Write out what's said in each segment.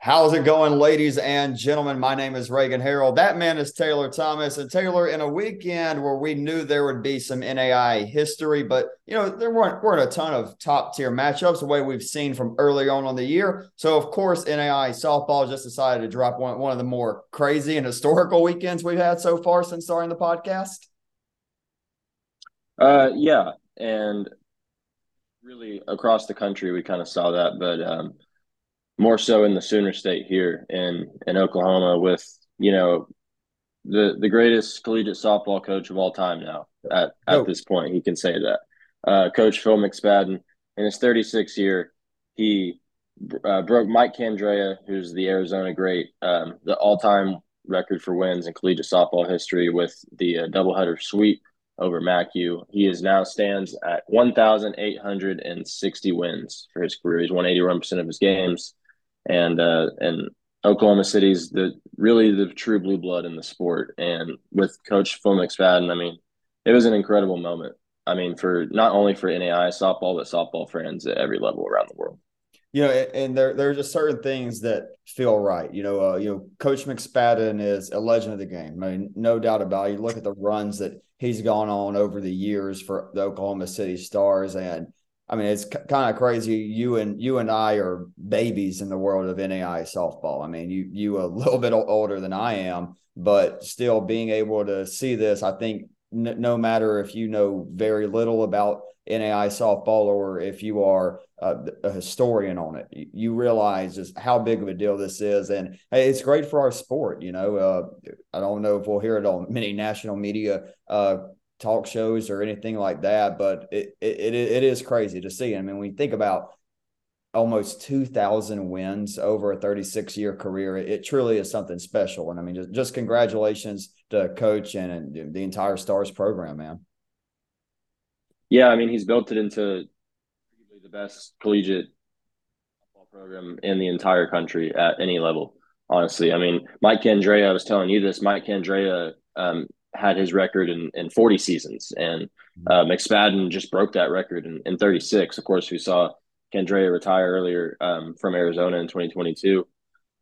How's it going, ladies and gentlemen? My name is Reagen Harold. That man is Taylor Thomas. And Taylor, in a weekend where we knew there would be some NAI history, but you know, there weren't, weren't a ton of top tier matchups the way we've seen from early on in the year. So, of course, NAI softball just decided to drop one, one of the more crazy and historical weekends we've had so far since starting the podcast. Uh, yeah. And really across the country, we kind of saw that. But, um, more so in the Sooner State here in in Oklahoma with you know the the greatest collegiate softball coach of all time now at at oh. this point he can say that uh, Coach Phil McSpadden in his 36th year he uh, broke Mike Candrea who's the Arizona great um, the all time record for wins in collegiate softball history with the uh, doubleheader sweep over MacU. He is now stands at 1,860 wins for his career. He's won 81% of his games and uh, and Oklahoma City's the really the true blue blood in the sport. And with Coach Phil McSpadden, I mean, it was an incredible moment. I mean, for not only for NAI softball, but softball fans at every level around the world. You know, and there there's just certain things that feel right. You know, uh, you know, Coach McSpadden is a legend of the game. I mean, no doubt about it. You look at the runs that he's gone on over the years for the Oklahoma City Stars, and I mean, it's kind of crazy. You and you and I are babies in the world of NAI softball. I mean, you you a little bit older than I am, but still being able to see this, I think n- no matter if you know very little about NAI softball or if you are a, a historian on it, you, you, realize just how big of a deal this is, and hey, it's great for our sport. You know, uh, I don't know if we'll hear it on many national media uh, talk shows or anything like that, but it it, it is crazy to see. I mean, when you think about almost 2000 wins over a 36 year career it, truly is something special. And i mean just, just congratulations to coach and, and the entire stars program man. Yeah i mean he's built it into the best collegiate program in the entire country at any level honestly. I mean mike candrea i was telling you this mike candrea um, had his record in, in 40 seasons, and mm-hmm. uh, McSpadden just broke that record in, in 36. Of course, we saw Candrea retire earlier um, from Arizona in 2022,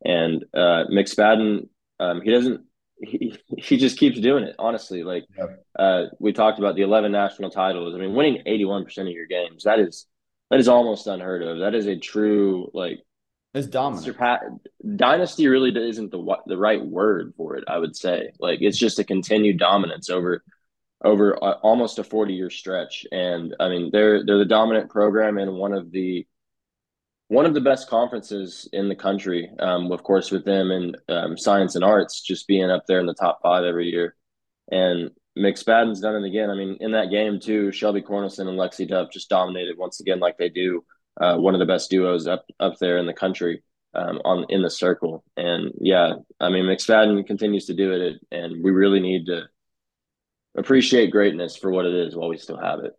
and uh, McSpadden um, he doesn't he, he just keeps doing it. Honestly, like uh, we talked about the 11 national titles. I mean, winning 81 percent of your games that is that is almost unheard of. That is a true like it's dominant. Surpa- Dynasty really isn't the the right word for it. I would say like it's just a continued dominance over over uh, almost a 40 year stretch. And I mean they're they're the dominant program in one of the one of the best conferences in the country. Um, of course, with them in um, science and arts, just being up there in the top five every year. And McSpadden's done it again. I mean, in that game too, Shelby Cornelson and Lexi Duff just dominated once again, like they do uh, one of the best duos up up there in the country um, on in the circle. And yeah, I mean McSpadden continues to do it, and we really need to appreciate greatness for what it is while we still have it.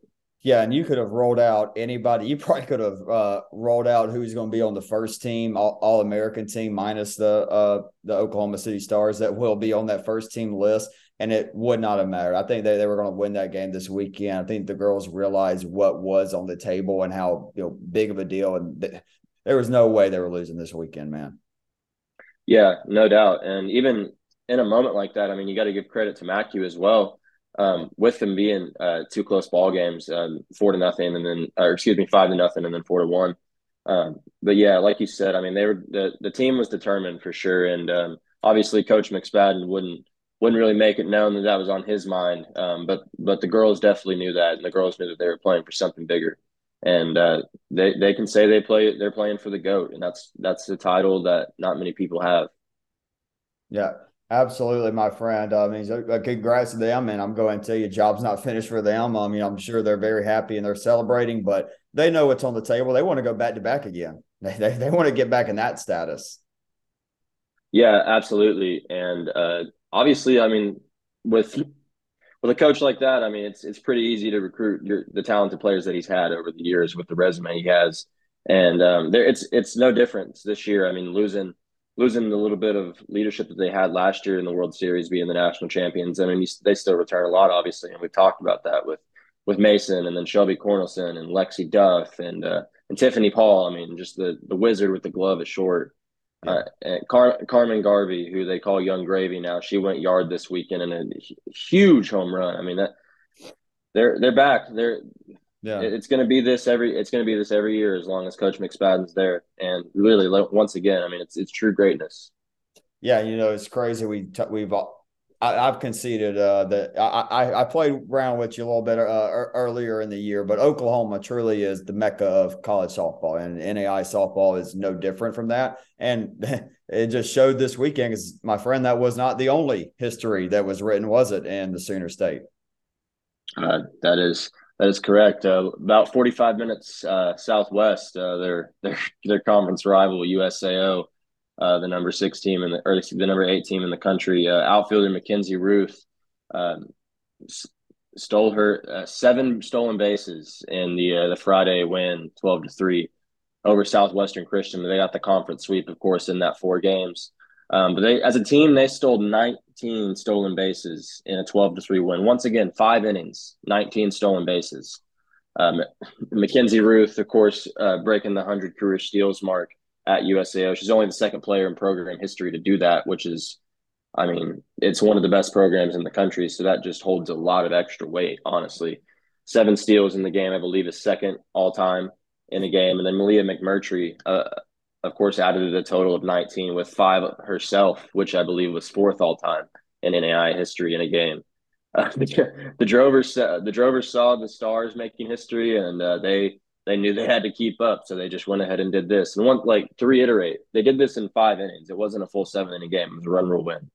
Yeah, and you could have rolled out anybody. You probably could have uh, rolled out who's going to be on the first team, all, American team, minus the uh, the Oklahoma City Stars that will be on that first team list and it would not have mattered. I think they, they were going to win that game this weekend. I think the girls realized what was on the table and how you know big of a deal, and th- there was no way they were losing this weekend, man. Yeah, no doubt. And even in a moment like that, I mean, you got to give credit to MacU as well. Um, with them being uh, two close ball games, um, four to nothing, and then, or excuse me, five to nothing, and then four to one. Um, but yeah, like you said, I mean, they were the the team was determined for sure, and um, obviously, Coach McSpadden wouldn't wouldn't really make it known that that was on his mind. Um, but but the girls definitely knew that, and the girls knew that they were playing for something bigger. And uh, they they can say they play they're playing for the goat, and that's that's the title that not many people have. Yeah, absolutely, my friend. I mean, uh, congrats to them, and I'm going to tell you, job's not finished for them. I mean, I'm sure they're very happy and they're celebrating, but they know what's on the table. They want to go back to back again. They they, they want to get back in that status. Yeah, absolutely, and uh, obviously, I mean, with with a coach like that, I mean, it's it's pretty easy to recruit your, the talented players that he's had over the years with the resume he has, and um, there it's it's no difference this year. I mean, losing losing the little bit of leadership that they had last year in the World Series, being the national champions. I mean, they still return a lot, obviously, and we've talked about that with with Mason and then Shelby Cornelson and Lexi Duff and uh, and Tiffany Paul. I mean, just the the wizard with the glove at short. Uh, and Car- Carmen Garvey, who they call Young Gravy now, she went yard this weekend in a huge home run. I mean that they're they're back. They're yeah. It's going to be this every. It's going to be this every year as long as Coach McSpadden's there. And really, once again, I mean, it's it's true greatness. Yeah, you know, it's crazy. We t- we've I, have conceded uh, that I, I played around with you a little bit uh, earlier in the year, but Oklahoma truly is the mecca of college softball, and NAI softball is no different from that. And it just showed this weekend because my friend, that was not the only history that was written, was it, in the Sooner State? Uh, that is that is correct. Uh, about 45 minutes uh, southwest, uh, their their their conference rival USAO, uh, the number six team in the or the number eight team in the country, uh, outfielder Mackenzie Ruth um, stole her uh, seven stolen bases in the the Friday win, 12 to three over Southwestern Christian. They got the conference sweep, of course, in that four games. Um, but they, as a team, they stole 19 stolen bases in a 12 to 3 win. Once again, five innings, 19 stolen bases. Um, Mackenzie Ruth, of course, uh, breaking the 100 career steals mark at USAO. She's only the second player in program history to do that, which is, I mean, it's one of the best programs in the country. So that just holds a lot of extra weight, honestly. Seven steals in the game, I believe, is second all time in a game. And then Malia McMurtry, uh, of course, added a total of 19 with five herself, which I believe was fourth all time in NAI history in a game. Uh, the, the, Drovers, uh, the Drovers saw the Stars making history, and uh, they they knew they had to keep up, so they just went ahead and did this. And one, like to reiterate, they did this in five innings. It wasn't a full seven inning game; it was a run rule win.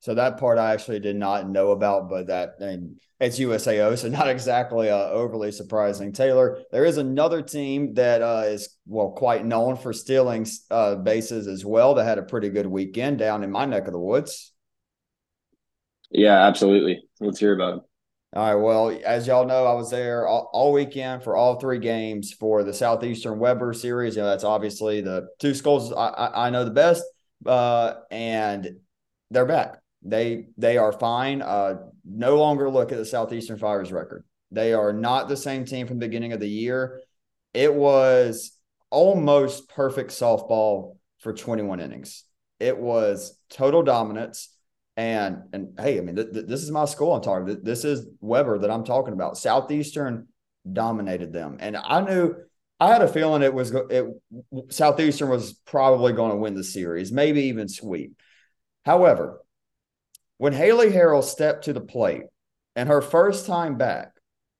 So that part I actually did not know about, but that and it's USAO, so not exactly uh, overly surprising. Taylor, there is another team that uh, is well quite known for stealing uh, bases as well. That had a pretty good weekend down in my neck of the woods. Yeah, absolutely. Let's hear about it. All right. Well, as y'all know, I was there all, all, weekend for all three games for the Southeastern Webber series. You know, that's obviously the two schools I, I, I know the best, uh, and they're back. They they are fine. Uh, no longer look at the Southeastern Fires record. They are not the same team from the beginning of the year. It was almost perfect softball for 21 innings. It was total dominance. And and hey, I mean, th- th- this is my school I'm talking. This is Webber that I'm talking about. Southeastern dominated them, and I knew I had a feeling it was it Southeastern was probably going to win the series, maybe even sweep. However, when Haley Harrell stepped to the plate and her first time back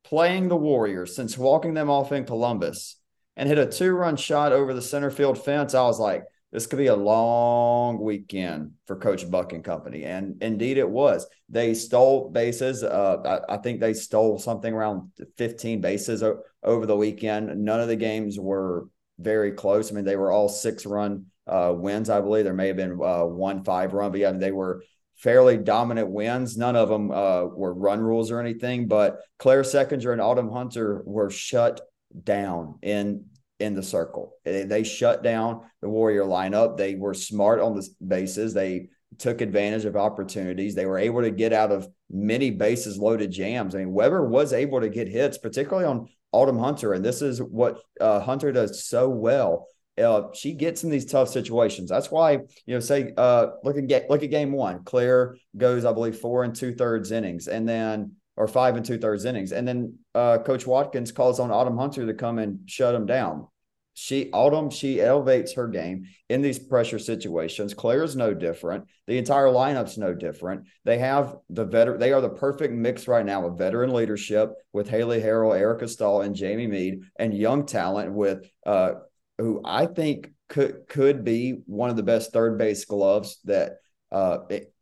playing the Warriors since walking them off in Columbus and hit a two run shot over the center field fence, I was like, this could be a long weekend for Coach Buck and company. And indeed it was. They stole bases. Uh, I, I, think they stole something around 15 bases o- over the weekend. None of the games were very close. I mean, they were all six run uh, wins, I believe. There may have been uh, one five run, but yeah, they were fairly dominant wins. None of them uh, were run rules or anything, but Claire Seckinger and Autumn Hunter were shut down in in the circle. They, shut down the Warrior lineup. They were smart on the bases. They took advantage of opportunities. They were able to get out of many bases loaded jams. I mean, Webber was able to get hits, particularly on Autumn Hunter, and this is what uh, Hunter does so well uh, she gets in these tough situations. That's why you know, say uh, look at look at game one. Claire goes, I believe, four and two thirds innings, and then or five and two thirds innings, and then uh, Coach Watkins calls on Autumn Hunter to come and shut him down. She Autumn she elevates her game in these pressure situations. Claire's no different. The entire lineup's no different. They have the veteran. They are the perfect mix right now of veteran leadership with Haley Harrell, Erica Stahl, and Jamie Mead, and young talent with uh, who I think could could be one of the best third base gloves that uh,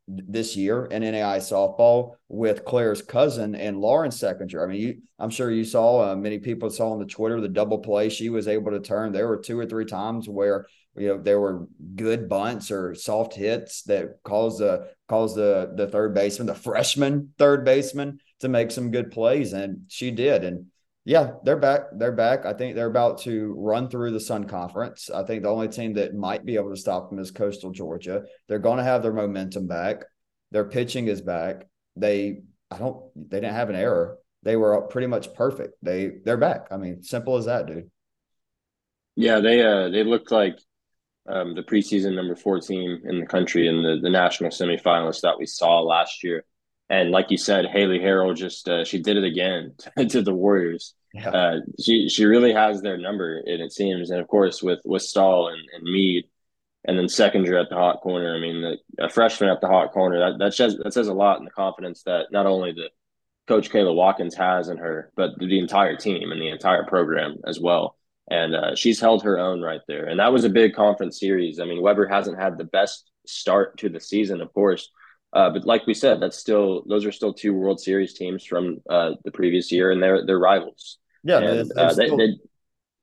this year in NAI softball with Claire's cousin and Lauren Seckinger. I mean, you, I'm sure you saw uh, many people saw on the Twitter the double play she was able to turn. There were two or three times where you know there were good bunts or soft hits that caused the caused the the third baseman, the freshman third baseman, to make some good plays, and she did. And yeah, they're back. They're back. I think they're about to run through the Sun Conference. I think the only team that might be able to stop them is Coastal Georgia. They're going to have their momentum back. Their pitching is back. They, I don't, they didn't have an error. They were pretty much perfect. They, they're back. I mean, simple as that, dude. Yeah, they, uh, they looked like um, the preseason number four team in the country in the, the national semifinalists that we saw last year. And like you said, Haley Harrell just uh, she did it again to the Warriors. Yeah. Uh, she she really has their number, and it seems. And of course, with with Stahl and, and Mead, and then Seckinger at the hot corner. I mean, the, a freshman at the hot corner that that says that says a lot in the confidence that not only the coach Kayla Watkins has in her, but the entire team and the entire program as well. And uh, she's held her own right there. And that was a big conference series. I mean, Webber hasn't had the best start to the season, of course. Uh, but like we said, that's still those are still two World Series teams from uh, the previous year, and they're they're rivals. Yeah, and, uh, they, they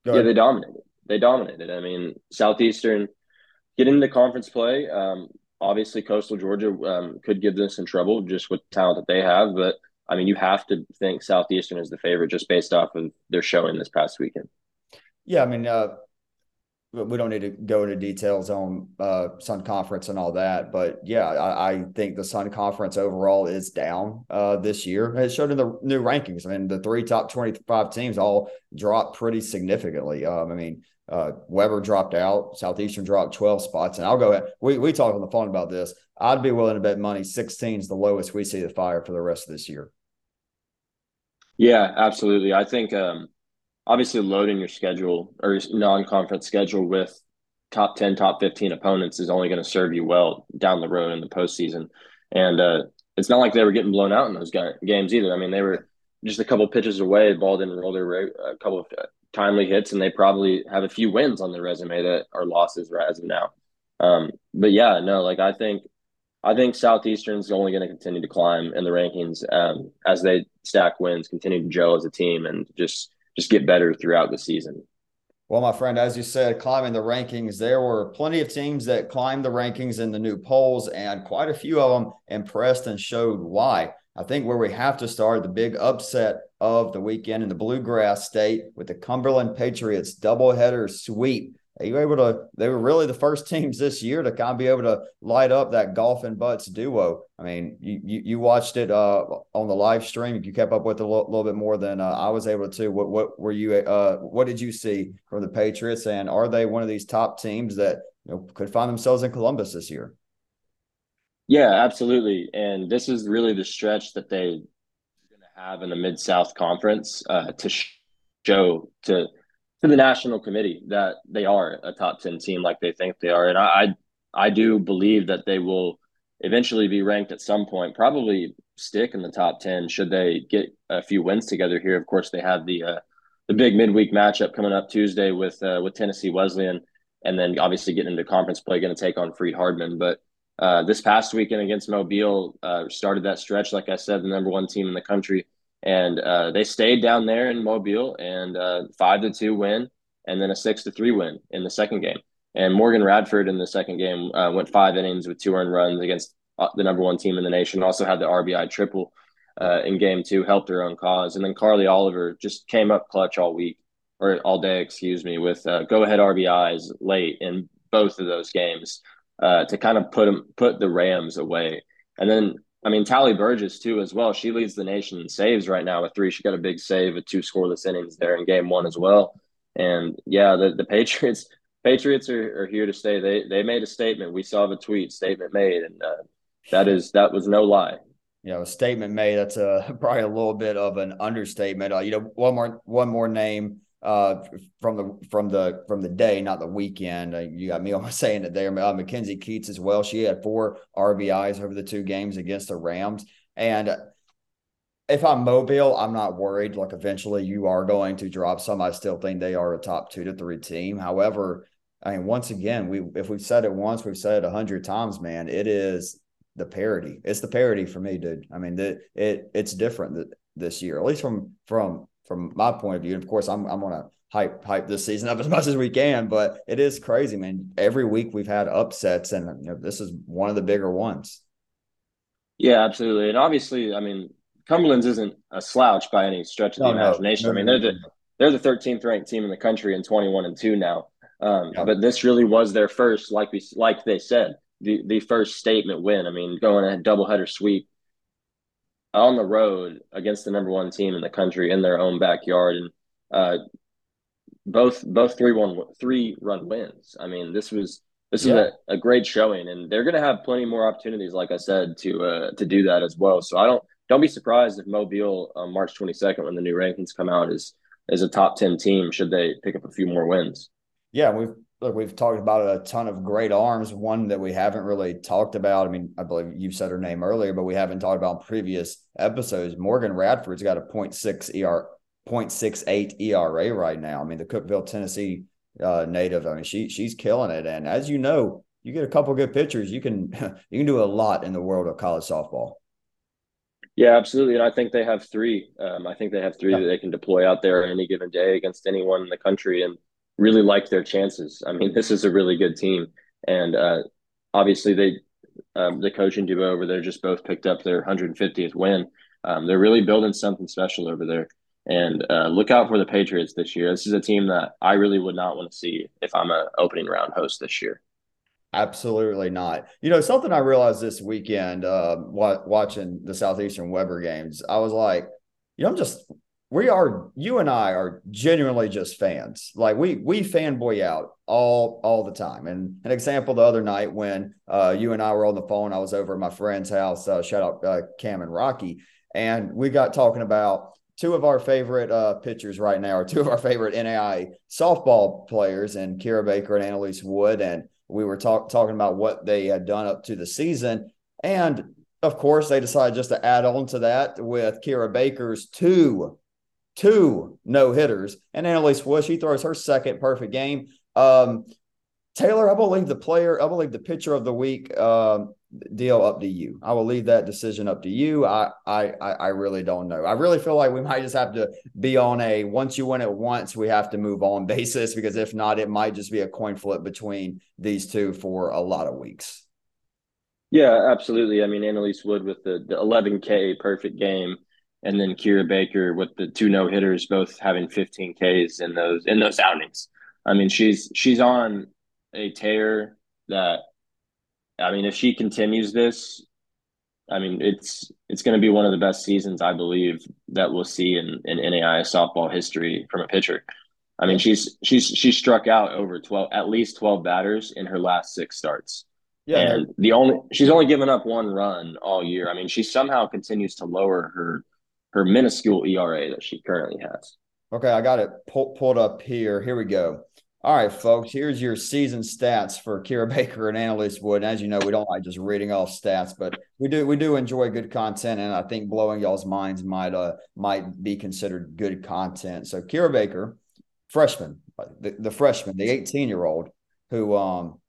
yeah they dominated. They dominated. I mean, Southeastern getting into conference play. Um, obviously, Coastal Georgia um, could give them some trouble just with the talent that they have, but I mean, you have to think Southeastern is the favorite just based off of their showing this past weekend. Yeah, I mean, uh, we don't need to go into details on uh, Sun Conference and all that, but yeah, I, I think the Sun Conference overall is down uh, this year. It showed in the new rankings. I mean, the three top twenty-five teams all dropped pretty significantly. Um, I mean, uh, Webber dropped out, Southeastern dropped twelve spots, and I'll go ahead. We we talked on the phone about this. I'd be willing to bet money sixteen is the lowest we see the fire for the rest of this year. Yeah, absolutely. I think um, obviously loading your schedule or non-conference schedule with top 10 top 15 opponents is only going to serve you well down the road in the postseason. And uh, it's not like they were getting blown out in those games either. I mean they were just a couple pitches away ball didn't roll their a couple of uh, timely hits and they probably have a few wins on their resume that are losses right as of now. Um, but yeah no like i think I think Southeastern's only going to continue to climb in the rankings um, as they stack wins, continue to gel as a team, and just just get better throughout the season. Well, my friend, as you said, climbing the rankings, there were plenty of teams that climbed the rankings in the new polls, and quite a few of them impressed and showed why. I think where we have to start the big upset of the weekend in the Bluegrass State with the Cumberland Patriots doubleheader sweep they were able to they were really the first teams this year to kind of be able to light up that golf and butts duo. I mean you you, you watched it uh, on the live stream. You kept up with it a little, little bit more than uh, i was able to. What what were you uh, what did you see from the patriots? And are they one of these top teams that you know could find themselves in columbus this year? Yeah absolutely. And this is really the stretch that they're going to have in the mid south conference uh, to show to to the national committee that they are a top 10 team like they think they are. And I, I i do believe that they will eventually be ranked at some point probably stick in the top 10 should they get a few wins together here. Of course they have the uh, the big midweek matchup coming up tuesday with uh, with tennessee wesleyan and then obviously getting into conference play going to take on Freed-Hardeman. But uh, this past weekend against mobile uh, started that stretch like i said the number one team in the country and uh, they stayed down there in Mobile and uh, five to two win, and then a six to three win in the second game. And Morgan Radford in the second game uh, went five innings with two earned runs against uh, the number one team in the nation. Also had the RBI triple uh, in game two, helped her own cause. And then Carly Oliver just came up clutch all week or all day, excuse me, with uh, go ahead RBIs late in both of those games to kind of put them put the Rams away. And then I mean, Tally Burgess too as well. She leads the nation in saves right now with three. She got a big save with two scoreless innings there in game one as well. And yeah, the, the Patriots Patriots are, are here to stay. They they made a statement. We saw the tweet statement made, and uh, that is that was no lie. You know, a statement made. That's a probably a little bit of an understatement. Uh, you know, one more one more name uh, from the from the from the day, not the weekend. Uh, you got me almost saying it there. Uh, Mackenzie Keats as well. She had four RBIs over the two games against the Rams. And if I'm mobile, I'm not worried. Like eventually, you are going to drop some. I still think they are a top two to three team. However, I mean, once again, we if we've said it once, we've said it a hundred times, man. It is the parity. It's the parity for me, dude. I mean, the, it it's different this year, at least from from from my point of view. And of course, I'm I'm gonna hype hype this season up as much as we can, but it is crazy, man. Every week we've had upsets, and you know, this is one of the bigger ones. Yeah, absolutely, and obviously, I mean, Cumberlands isn't a slouch by any stretch of no, the imagination. No, no, I mean, they're the they're the 13th ranked team in the country and 21 and two now. Um, yep. But this really was their first, like we like they said, the the first statement win. I mean, going a doubleheader sweep on the road against the number one team in the country in their own backyard, and uh, both both three one three run wins. I mean, this was this yeah. is a, a great showing, and they're going to have plenty more opportunities, like I said, to uh, to do that as well. So I don't don't be surprised if Mobile on March 22nd, when the new rankings come out, is is a top 10 team. Should they pick up a few more wins? Yeah, we've look, we've talked about a ton of great arms. One that we haven't really talked about. I mean, I believe you said her name earlier, but we haven't talked about previous episodes. Morgan Radford's got a 0.6 ER, 0.68 ERA right now. I mean, the Cookeville, Tennessee uh, native. I mean, she she's killing it. And as you know, you get a couple good pitchers, you can you can do a lot in the world of college softball. Yeah, absolutely. And I think they have three. Um, I think they have three yeah. that they can deploy out there on any given day against anyone in the country and really like their chances. I mean, this is a really good team. And uh, obviously, they um, the coaching duo over there just both picked up their 150th win. Um, they're really building something special over there. And uh, look out for the Patriots this year. This is a team that I really would not want to see if I'm an opening round host this year. Absolutely not. You know, something I realized this weekend uh, watching the Southeastern Webber games, I was like, you know, I'm just we are you and I are genuinely just fans. Like we we fanboy out all all the time. And an example the other night when uh, you and I were on the phone, I was over at my friend's house. Uh, shout out uh, Cam and Rocky, and we got talking about two of our favorite uh, pitchers right now are two of our favorite NAI softball players, and Kira Baker and Annalise Wood. And we were talk- talking about what they had done up to the season. And of course, they decided just to add on to that with Kira Baker's two, two no hitters. And Annalise Wood, she throws her second perfect game. Um, Taylor, I believe the player, I believe the pitcher of the week um, deal up to you. I will leave that decision up to you. I, I I really don't know. I really feel like we might just have to be on a once you win it once, we have to move on basis because if not, it might just be a coin flip between these two for a lot of weeks. Yeah, absolutely. I mean, Annalise Wood with the, the 11K perfect game, and then Kira Baker with the two no hitters, both having 15 Ks in those in those outings. I mean, she's she's on a tear that I mean, if she continues this, I mean, it's it's going to be one of the best seasons I believe that we'll see in in NAI softball history from a pitcher. I mean, she's she's she struck out over twelve, at least twelve batters in her last six starts. Yeah, and the only she's only given up one run all year. I mean, she somehow continues to lower her her minuscule ERA that she currently has. Okay, I got it pull, pulled up here. Here we go. All right, folks, here's your season stats for Kira Baker and Annalise Wood. And as you know, we don't like just reading off stats, but we do we do enjoy good content, and I think blowing y'all's minds might uh might be considered good content. So Kira Baker, freshman, the, the freshman, the 18 year old who um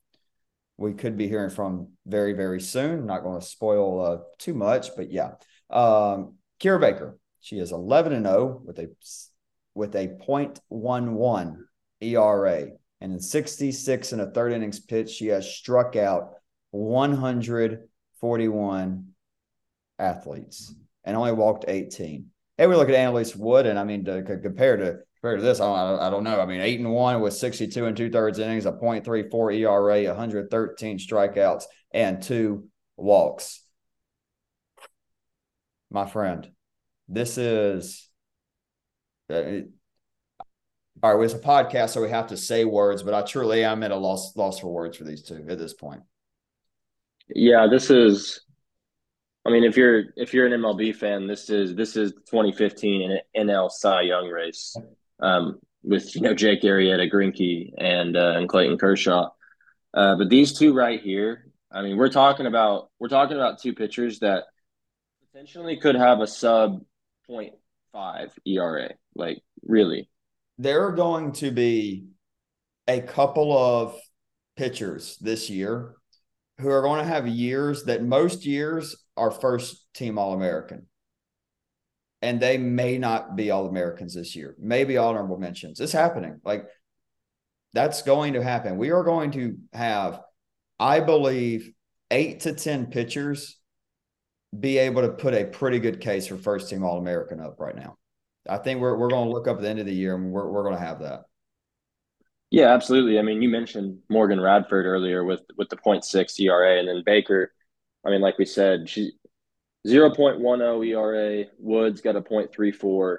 we could be hearing from very very soon. Not going to spoil uh, too much, but yeah, um, Kira Baker, she is 11 and 0 with a with a 0.11 ERA. And in 66 and a third innings pitch, she has struck out 141 athletes and only walked 18. Hey, we look at Annalise Wood, and I mean, to, compare to compare to this, I don't, I don't know. I mean, eight and one with 62 and two thirds innings, a 0.34 ERA, 113 strikeouts, and two walks. My friend, this is uh, all right, it's a podcast, so we have to say words, but I truly am at a loss loss for words for these two at this point. Yeah, this is I mean, if you're if you're an MLB fan, this is this is 2015 NL Cy Young race um, with you know Jake Arrieta, Greinke, and uh, and Clayton Kershaw. Uh, but these two right here, I mean, we're talking about we're talking about two pitchers that potentially could have a sub 0.5 ERA. Like really, there are going to be a couple of pitchers this year who are going to have years that most years are first team All American. And they may not be All Americans this year, maybe honorable mentions. It's happening. Like that's going to happen. We are going to have, I believe, eight to 10 pitchers be able to put a pretty good case for first team All American up right now. I think we're we're going to look up at the end of the year and we're we're going to have that. Yeah, absolutely. I mean, you mentioned Morgan Radford earlier with with the 0.6 ERA, and then Baker. I mean, like we said, she 0.10 ERA. Woods got a 0.34.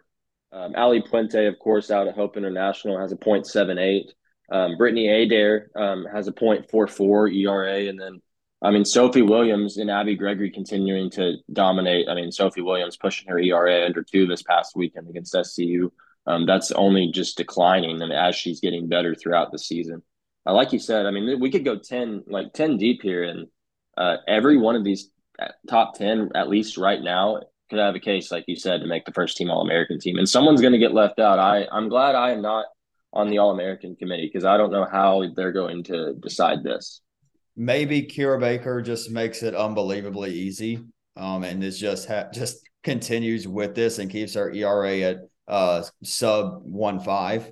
Um, Ali Puente, of course, out at Hope International has a 0.78. Um, Brittany Adair um, has a .44 ERA, and then I mean Sophie Williams and Abby Gregory continuing to dominate. I mean Sophie Williams pushing her ERA under two this past weekend against SCU. Um, that's only just declining, and as she's getting better throughout the season. Uh, like you said, I mean we could go ten like ten deep here, and uh, every one of these uh, top ten, at least right now, could have a case, like you said, to make the first team All American team, and someone's going to get left out. I I'm glad I am not on the All American committee because I don't know how they're going to decide this. Maybe Kira Baker just makes it unbelievably easy, um, and is just ha- just continues with this and keeps our ERA at uh, sub one five.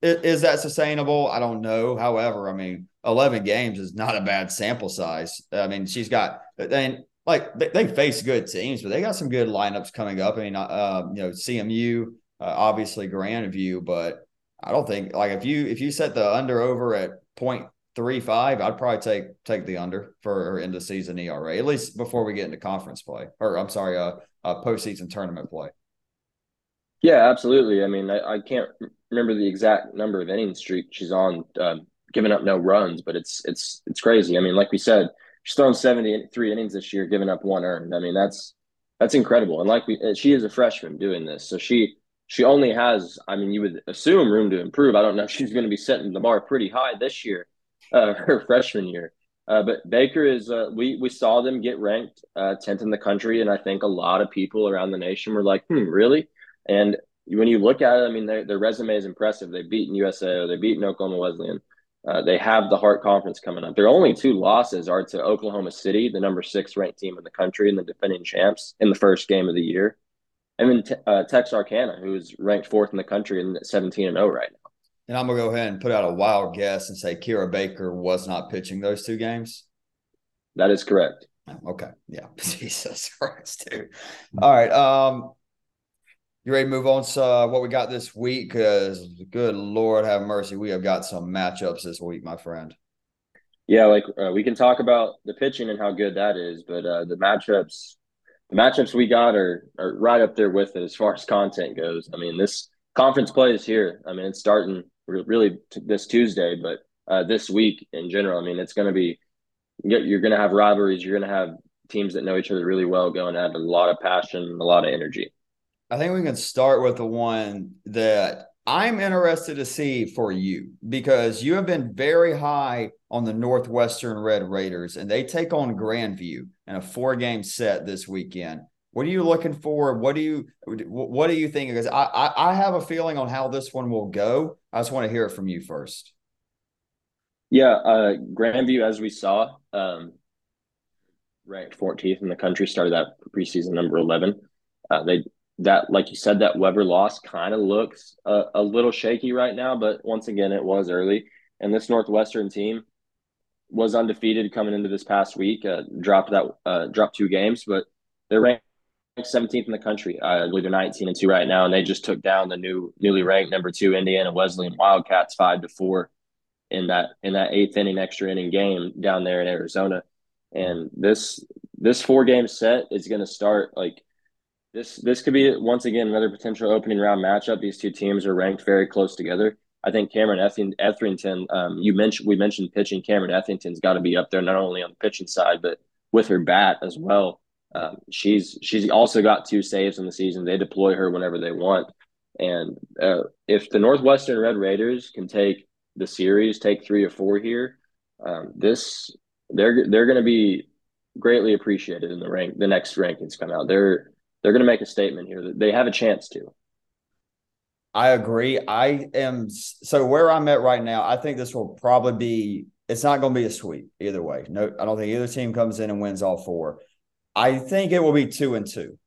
Is, is that sustainable? I don't know. However, I mean, eleven games is not a bad sample size. I mean, she's got then like they, they face good teams, but they got some good lineups coming up. I mean, uh, you know, CMU, uh, obviously Grandview, but I don't think like if you if you set the under over at 0.35, I'd probably take take the under for end of season ERA at least before we get into conference play or I'm sorry, uh, uh postseason tournament play. Yeah, absolutely. I mean, I, I can't remember the exact number of innings streak she's on, um, giving up no runs, but it's it's it's crazy. I mean, like we said, she's thrown seventy three innings this year, giving up one earned. I mean, that's that's incredible. And like we, she is a freshman doing this, so she she only has, I mean, you would assume room to improve. I don't know she's going to be setting the bar pretty high this year, uh, her freshman year. Uh, but Baker is, uh, we we saw them get ranked uh, tenth in the country, and I think a lot of people around the nation were like, "Hmm, really?" And when you look at it, I mean, their, their resume is impressive. They've beaten USAO, they've beaten Oklahoma Wesleyan. Uh, they have the Heart Conference coming up. Their only two losses are to Oklahoma City, the number six ranked team in the country and the defending champs, in the first game of the year, and then uh, Texarkana, who's ranked fourth in the country and 17 and 0 right now. And I'm gonna go ahead and put out a wild guess and say Kira Baker was not pitching those two games. That is correct. Okay. Yeah. Jesus Christ, dude. All right. Um, you ready to move on to uh, what we got this week? Because good Lord have mercy, we have got some matchups this week, my friend. Yeah, like uh, we can talk about the pitching and how good that is, but uh, the matchups the matchups we got are, are right up there with it as far as content goes. I mean, this conference play is here. I mean, it's starting really t- this Tuesday, but uh, this week in general, I mean, it's going to be you're going to have rivalries. You're going to have teams that know each other really well going at a lot of passion, a lot of energy. I think we can start with the one that I'm interested to see for you because you have been very high on the Northwestern Red Raiders, and they take on Grandview in a four game set this weekend. What are you looking for? What do you what do you think? Because I, I, I have a feeling on how this one will go. I just want to hear it from you first. Yeah, uh, Grandview, as we saw, um, ranked 14th in the country, started that preseason number 11. Uh, they that, like you said, that Webber loss kind of looks a, a, little shaky right now, but once again, it was early. And this Northwestern team was undefeated coming into this past week. Uh, dropped that, uh, dropped two games, but they're ranked 17th in the country. I believe they're 19 and two right now, and they just took down the new, newly ranked number two Indiana Wesleyan Wildcats five to four in that in that eighth inning extra inning game down there in Arizona. And this this four game set is going to start like this this could be once again another potential opening round matchup. These two teams are ranked very close together. I think Cameron Etherington, um, you mentioned we mentioned pitching. Cameron Etherington's got to be up there not only on the pitching side but with her bat as well. Um, she's she's also got two saves in the season. They deploy her whenever they want, and uh, if the Northwestern Red Raiders can take the series, take three or four here, um, this they're they're going to be greatly appreciated in the rank. The next rankings come out. They're they're going to make a statement here they have a chance to. I agree. I am so where I'm at right now. I think this will probably be. It's not going to be a sweep either way. No, I don't think either team comes in and wins all four. I think it will be two and two.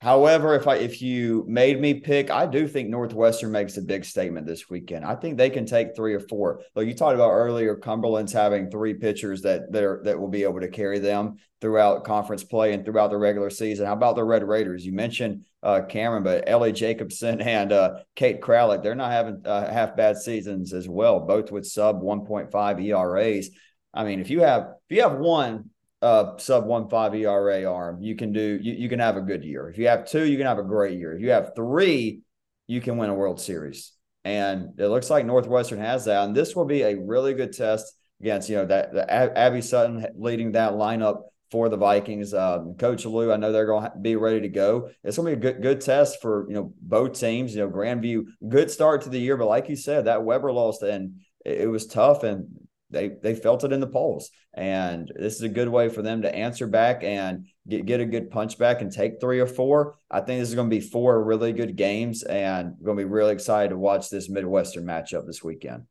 However, if I if you made me pick, I do think Northwestern makes a big statement this weekend. I think they can take three or four. Though you talked about earlier, Cumberlands having three pitchers that that are, that will be able to carry them throughout conference play and throughout the regular season. How about the Red Raiders? You mentioned uh, Cameron, but Ellie Jacobson and uh, Kate Kralik, they're not having uh, half bad seasons as well, both with sub 1.5 ERAs. I mean, if you have if you have one uh, sub one five ERA arm, you can do you, you can have a good year. If you have two, you can have a great year. If you have three, you can win a World Series. And it looks like Northwestern has that. And this will be a really good test against, you know, that Abby Sutton leading that lineup for the Vikings. Um, Coach Lou, I know they're going to be ready to go. It's going to be a good good test for you know both teams. You know, Grandview good start to the year, but like you said, that Webber lost and it, was tough, and they they felt it in the polls. And this is a good way for them to answer back and get get a good punch back and take three or four. I think this is going to be four really good games, and going to be really excited to watch this Midwestern matchup this weekend.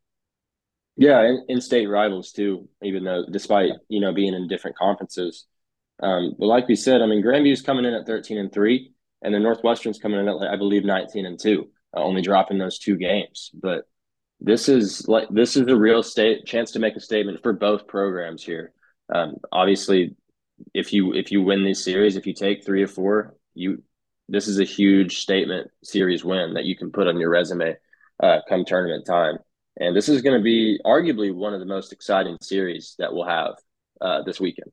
Yeah, in, in-state rivals too. Even though, despite you know being in different conferences, um, but like we said, I mean, Grandview's coming in at thirteen and three, and then Northwestern's coming in at I believe nineteen and two, uh, only dropping those two games. But this is like this is a real state chance to make a statement for both programs here. Um, obviously, if you if you win this series, if you take three or four, you this is a huge statement series win that you can put on your resume uh, come tournament time. And this is going to be arguably one of the most exciting series that we'll have uh, this weekend.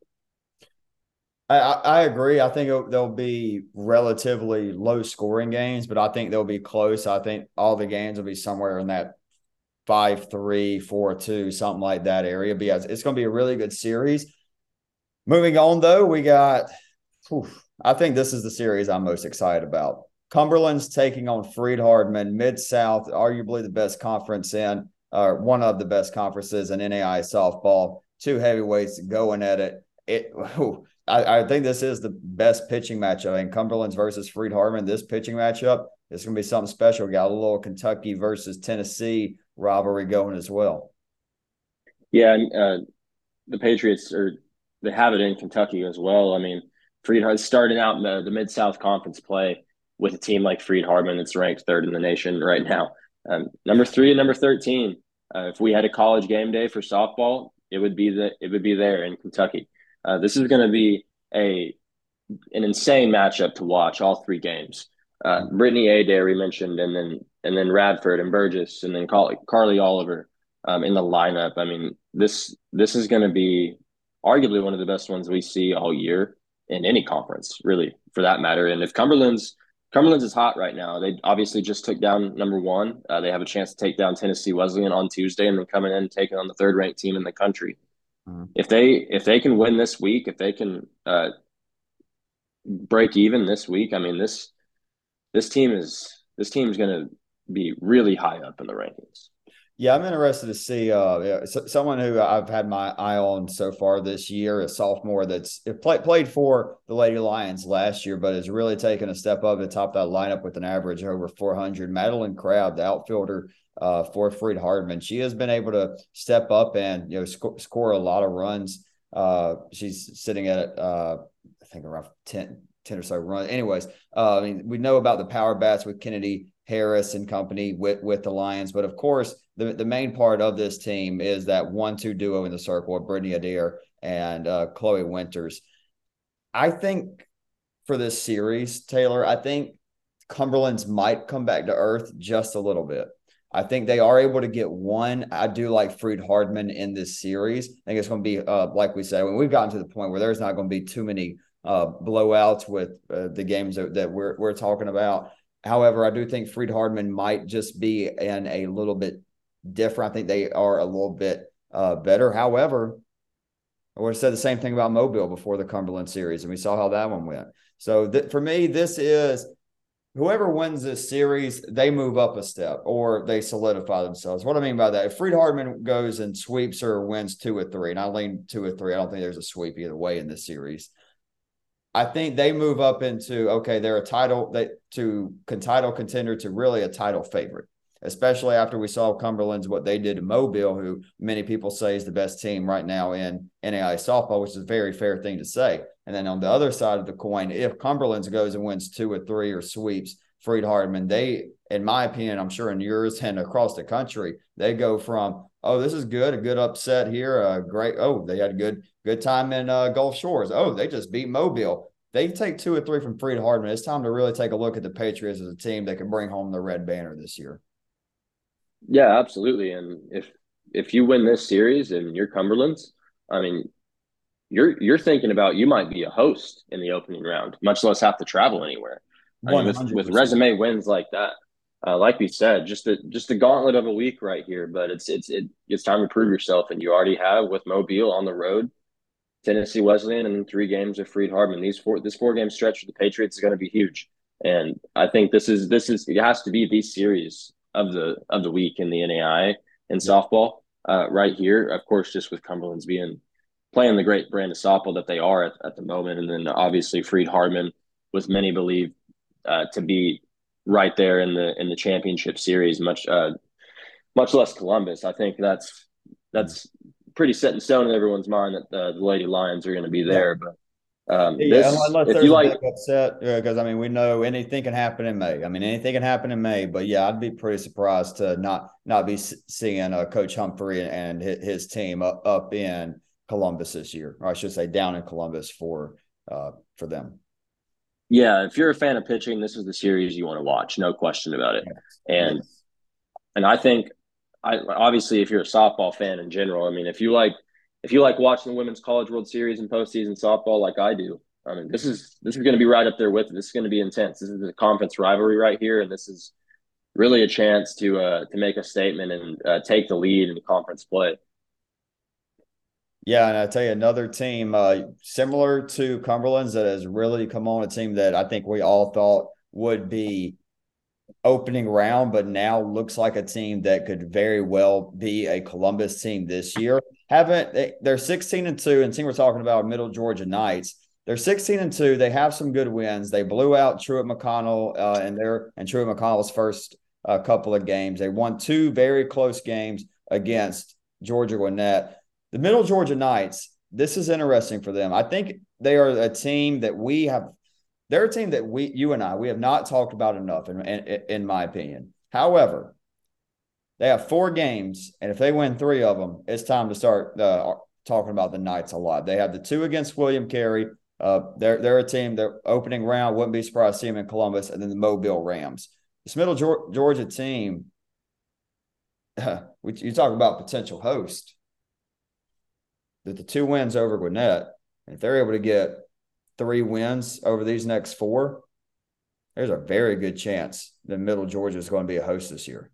I, I agree. I think there'll be relatively low scoring games, but I think they'll be close. I think all the games will be somewhere in that five, three, four, two, something like that area. Because it's going to be a really good series. Moving on, though, we got. Whew, I think this is the series I'm most excited about. Cumberlands taking on Freed-Hardeman, Mid South, arguably the best conference in, or one of the best conferences in NAI softball. Two heavyweights going at it. It. Whew, I, I, think this is the best pitching matchup. I Cumberlands versus Freed-Hardeman. This pitching matchup is going to be something special. We got a little Kentucky versus Tennessee rivalry going as well. Yeah, and uh, the Patriots are they have it in Kentucky as well. I mean, Freed starting out in the, the Mid South Conference play with a team like Freed-Hardeman that's ranked third in the nation right now. Um, number three and number thirteen. Uh, if we had a college game day for softball, it would be the it would be there in Kentucky. Uh, this is going to be a an insane matchup to watch all three games. Uh, Brittany Adair we mentioned, and then and then Radford and Burgess, and then Carly, Carly Oliver um, in the lineup. I mean, this this is going to be arguably one of the best ones we see all year in any conference, really, for that matter. And if Cumberlands Cumberlands is hot right now. They obviously just took down number one. Uh, they have a chance to take down Tennessee Wesleyan on Tuesday, and then coming in and taking on the third ranked team in the country. Mm-hmm. If they if they can win this week, if they can uh, break even this week, I mean this this team is this team is going to be really high up in the rankings. Yeah, I'm interested to see uh, someone who I've had my eye on so far this year, a sophomore that's played played for the Lady Lions last year, but has really taken a step up the top that lineup with an average over 400. Madeline Crabb, the outfielder uh, for Freed-Hardeman, She has been able to step up and you know sc- score a lot of runs. Uh, she's sitting at uh, I think around 10, 10 or so runs. Anyways, uh, I mean we know about the power bats with Kennedy Harris and company with with the Lions, but of course the the main part of this team is that one-two duo in the circle of Brittany Adair and uh, Chloe Winters. I think for this series, Taylor, I think Cumberlands might come back to earth just a little bit. I think they are able to get one. I do like Freed-Hardeman in this series. I think it's going to be, uh, like we said, when we've gotten to the point where there's not going to be too many uh, blowouts with uh, the games that, that, we're, we're talking about. However, I do think Freed-Hardeman might just be in a little bit different. I think they are a little bit uh, better. However, I would have said the same thing about Mobile before the Cumberland series, and we saw how that one went. So th- for me, this is whoever wins this series, they move up a step or they solidify themselves. What I mean by that, if Freed-Hardeman goes and sweeps or wins two or three, and I lean two or three, I don't think there's a sweep either way in this series. I think they move up into okay, they're a title they to title contender to really a title favorite, especially after we saw Cumberlands what they did to Mobile, who many people say is the best team right now in NAI softball, which is a very fair thing to say. And then on the other side of the coin, if Cumberlands goes and wins two or three or sweeps Freed-Hardeman, they, in my opinion, I'm sure in yours and across the country, they go from oh, this is good, a good upset here, a great. Oh, they had a good good time in uh, Gulf Shores. Oh, they just beat Mobile. They take two or three from Freed-Hardeman. It's time to really take a look at the Patriots as a team that can bring home the red banner this year. Yeah, absolutely. And if if you win this series and you're Cumberlands, I mean, you're you're thinking about you might be a host in the opening round, much less have to travel anywhere. I mean, with, with resume wins like that, uh, like we said, just a just the gauntlet of a week right here. But it's it's it, it's time to prove yourself, and you already have with Mobile on the road, Tennessee Wesleyan, and then three games of Freed-Hardeman. These four this four game stretch for the Patriots is going to be huge, and I think this is this is it has to be the series of the of the week in the NAI and softball uh, right here. Of course, just with Cumberlands being playing the great brand of softball that they are at, at the moment, and then obviously Freed-Hardeman, with many believe uh, to be right there in the in the championship series, much uh, much less Columbus. I think that's that's pretty set in stone in everyone's mind that the, the Lady Lions are going to be there. But um, yeah, this, unless if you like upset, because I mean we know anything can happen in May. I mean anything can happen in May, but yeah, I'd be pretty surprised to not not be seeing uh, Coach Humphrey and his team up, up in Columbus this year, or I should say down in Columbus for uh, for them. Yeah, if you're a fan of pitching, this is the series you want to watch, no question about it. And and I think I obviously if you're a softball fan in general, I mean if you like if you like watching the Women's College World Series and postseason softball like I do, I mean this is this is going to be right up there with it. This is going to be intense. This is a conference rivalry right here, and this is really a chance to uh, to make a statement and uh, take the lead in the conference play. Yeah, and I tell you another team uh, similar to Cumberlands that has really come on a team that I think we all thought would be opening round, but now looks like a team that could very well be a Columbus team this year. Haven't they, they're 16 and 2, and team we're talking about Middle Georgia Knights. They're 16 and 2. They have some good wins. They blew out Truett McConnell uh, in their and Truett McConnell's first uh, couple of games. They won two very close games against Georgia Gwinnett. The Middle Georgia Knights, this is interesting for them. I think they are a team that we have. They're a team that we, you and I, we have not talked about enough, in, in, in my opinion. However, they have four games, and if they win three of them, it's time to start uh, talking about the Knights a lot. They have the two against William Carey. Uh, they're they're a team. Their opening round wouldn't be surprised to see them in Columbus, and then the Mobile Rams. This Middle Georgia team, you talk about potential host that the two wins over Gwinnett, and if they're able to get three wins over these next four, there's a very good chance that Middle Georgia is going to be a host this year,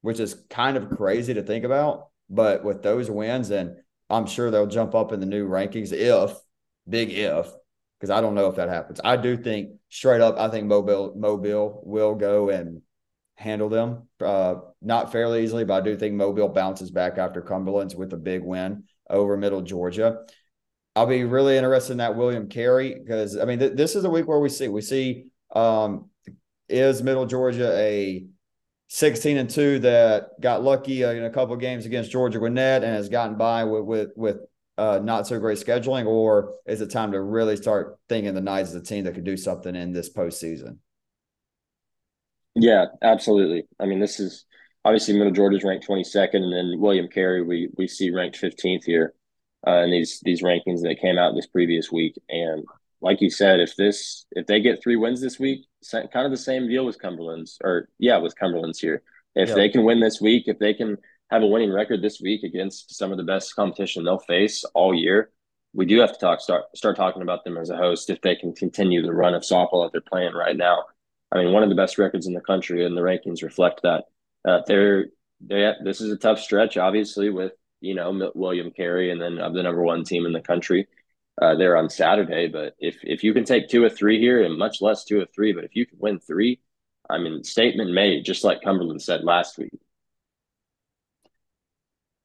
which is kind of crazy to think about. But with those wins, and I'm sure they'll jump up in the new rankings if, big if, because I don't know if that happens. I do think straight up, I think Mobile Mobile will go and handle them. Uh, not fairly easily, but I do think Mobile bounces back after Cumberlands with a big win over Middle Georgia. I'll be really interested in that William Carey because I mean th- this is a week where we see we see um, is Middle Georgia a 16 and 2 that got lucky uh, in a couple games against Georgia Gwinnett and has gotten by with with, with uh, not so great scheduling, or is it time to really start thinking the Knights as a team that could do something in this postseason? Yeah, absolutely. I mean, this is obviously Middle Georgia's ranked 22nd, and then William Carey we we see ranked 15th here uh, in these these rankings that came out this previous week. And like you said, if this if they get three wins this week, kind of the same deal with Cumberlands, or yeah, with Cumberlands here. If they can win this week, if they can have a winning record this week against some of the best competition they'll face all year, we do have to talk start start talking about them as a host if they can continue the run of softball that they're playing right now. I mean, one of the best records in the country, and the rankings reflect that. Uh, they're they this is a tough stretch, obviously, with you know William Carey and then of the number one team in the country. Uh, there on Saturday, but if if you can take two or three here, and much less two or three, but if you can win three, I mean, statement made, just like Cumberland said last week.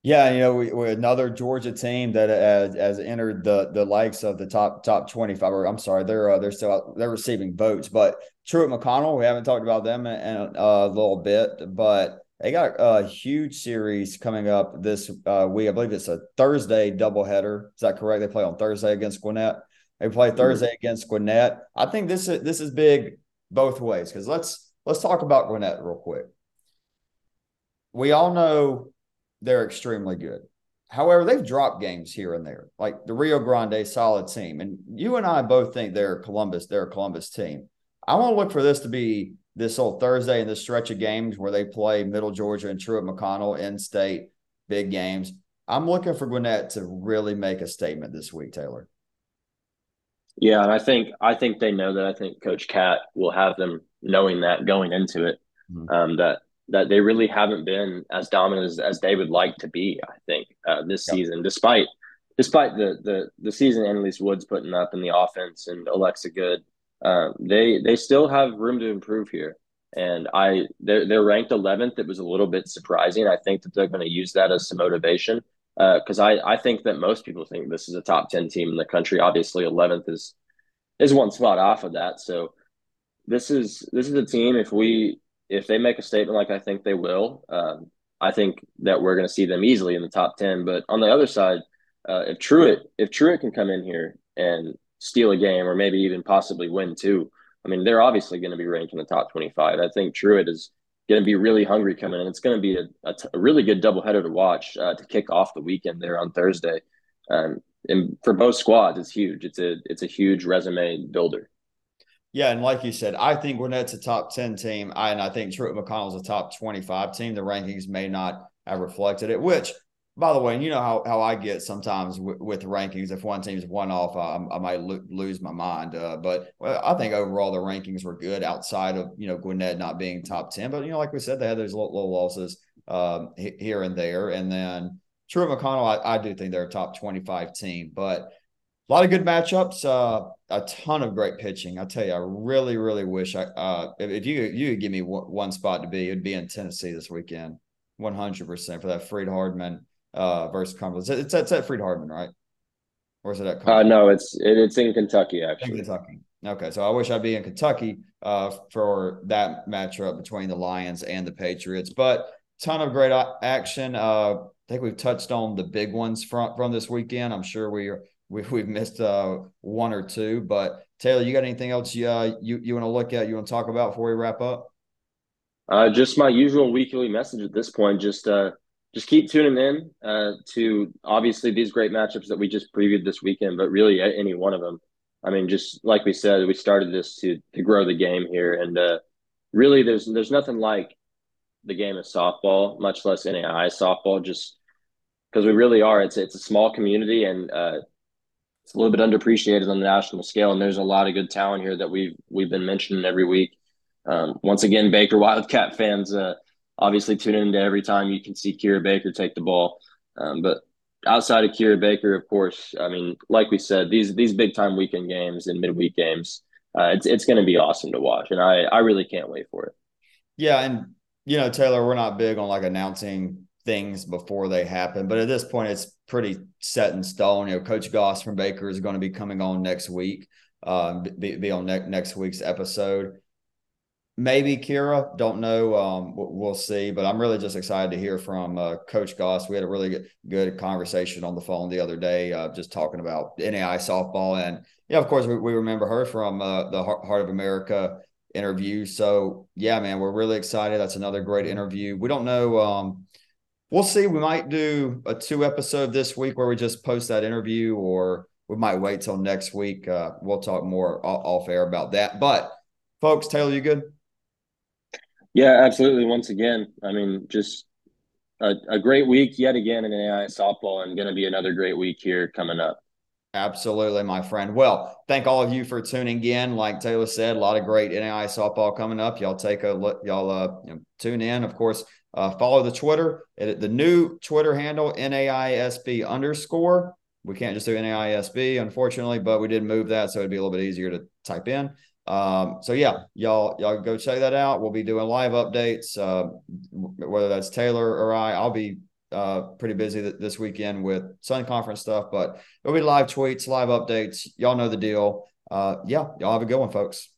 Yeah, you know, we, we another Georgia team that has, has, entered the the likes of the top top twenty five. I'm sorry, they're uh, they're still out, they're receiving votes. But Truett McConnell, we haven't talked about them in, in a little bit, but they got a huge series coming up this uh, week. I believe it's a Thursday doubleheader. Is that correct? They play on Thursday against Gwinnett. They play mm-hmm. Thursday mm-hmm. against Gwinnett. I think this is this is big both ways because let's let's talk about Gwinnett real quick. We all know they're extremely good. However, they've dropped games here and there, like the Rio Grande solid team. And you and I both think they're Columbus, they're a Columbus team. I want to look for this to be this whole Thursday and this stretch of games where they play Middle Georgia and Truett McConnell in state, big games. I'm looking for Gwinnett to really make a statement this week, Taylor. Yeah, and I think I think they know that. I think Coach Cat will have them knowing that going into it. mm-hmm. um, that that they really haven't been as dominant as, as they would like to be. I think uh, this yep. season, despite despite the the the season Annalise Woods putting up in the offense and Alexa Good, um, they they still have room to improve here. And I they're they're ranked 11th. It was a little bit surprising. I think that they're going to use that as some motivation because uh, I I think that most people think this is a top 10 team in the country. Obviously, 11th is is one spot off of that. So this is this is a team. If we if they make a statement like I think they will, um, I think that we're going to see them easily in the top 10. But on the other side, uh, if Truett if Truett can come in here and steal a game or maybe even possibly win two, I mean they're obviously going to be ranked in the top 25. I think Truett is going to be really hungry coming in. It's going to be a, a, t- a really good doubleheader to watch uh, to kick off the weekend there on Thursday. Um, and for both squads, it's huge. It's a it's a huge resume builder. Yeah, and like you said, I think Gwinnett's a top 10 team. I, and I think Truett McConnell's a top 25 team. The rankings may not have reflected it, which, by the way, and you know how, how I get sometimes with, with rankings. If one team's one off, I, I might lo- lose my mind. Uh, but well, I think overall the rankings were good outside of, you know, Gwinnett not being top 10. But, you know, like we said, they had those little, little losses um, here and there. And then Truett McConnell, I, I do think they're a top 25 team. But – a lot of good matchups. Uh, a ton of great pitching. I tell you, I really, really wish I uh, if, if you you could give me one, one, spot to be, it'd be in Tennessee this weekend, one hundred percent for that Freed-Hardeman uh, versus Cumberland. It's, it's, it's at Freed-Hardeman, right? Or is it at? Cumberland? Uh, no, it's it, it's in Kentucky actually. In Kentucky. Okay, so I wish I'd be in Kentucky uh, for that matchup between the Lions and the Patriots. But ton of great action. Uh, I think we've touched on the big ones from from this weekend. I'm sure we are we, we've missed uh, one or two. But Taylor, you got anything else you uh, you, you want to look at? You want to talk about before we wrap up? Uh, just my usual weekly message at this point. Just uh, just keep tuning in uh, to obviously these great matchups that we just previewed this weekend, but really any one of them. I mean, just like we said, we started this to to grow the game here, and uh, really, there's there's nothing like the game of softball, much less NAIA softball. Just because we really are, it's it's a small community, and uh, it's a little bit underappreciated on the national scale, and there's a lot of good talent here that we've we've been mentioning every week. Um, once again, Baker Wildcat fans uh, obviously tune into every time you can see Kira Baker take the ball. Um, but outside of Kira Baker, of course, I mean, like we said, these these big time weekend games and midweek games, uh, it's it's going to be awesome to watch, and I I really can't wait for it. Yeah, and you know, Taylor, we're not big on like announcing things before they happen. But at this point, it's pretty set in stone. You know, Coach Goss from Baker is going to be coming on next week, uh, be, be on ne- next week's episode. Maybe Kira, don't know. Um, we'll see. But I'm really just excited to hear from uh, Coach Goss. We had a really good, conversation on the phone the other day, uh, just talking about NAIA softball. And, yeah, of course, we, we remember her from uh, the Heart of America interview. So, yeah, man, we're really excited. That's another great interview. We don't know. Um, we'll see. We might do a two episode this week where we just post that interview, or we might wait till next week. Uh, we'll talk more off air about that. But folks, Taylor, you good? Yeah, absolutely. Once again, I mean, just a, a great week yet again in NAIA softball, and going to be another great week here coming up. Absolutely, my friend. Well, thank all of you for tuning in. Like Taylor said, a lot of great NAIA softball coming up. Y'all take a look. Y'all uh, you know, tune in. Of course, uh, follow the Twitter. It, the new Twitter handle, NAISB underscore. We can't just do NAISB, unfortunately, but we did move that. So it'd be a little bit easier to type in. Um, so yeah, y'all, y'all go check that out. We'll be doing live updates, uh, whether that's Taylor or I, I'll be uh, pretty busy th- this weekend with Sun Conference stuff, but it'll be live tweets, live updates. Y'all know the deal. Uh, yeah, y'all have a good one, folks.